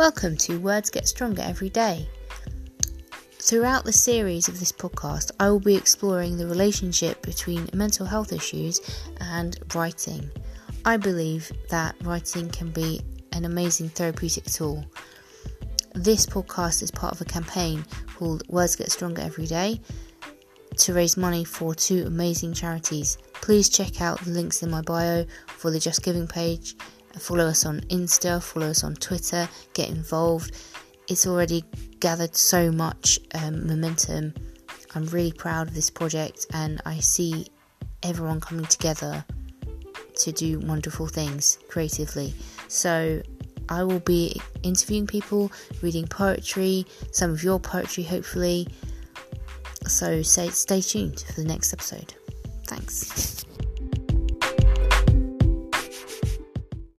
Welcome to Words Get Stronger Every Day. Throughout the series of this podcast, I will be exploring the relationship between mental health issues and writing. I believe that writing can be an amazing therapeutic tool. This podcast is part of a campaign called Words Get Stronger Every Day to raise money for two amazing charities. Please check out the links in my bio for the Just Giving page. Follow us on Insta, follow us on Twitter, get involved. It's already gathered so much um, momentum. I'm really proud of this project and I see everyone coming together to do wonderful things creatively. So I will be interviewing people, reading poetry, some of your poetry, hopefully. So stay, stay tuned for the next episode. Thanks.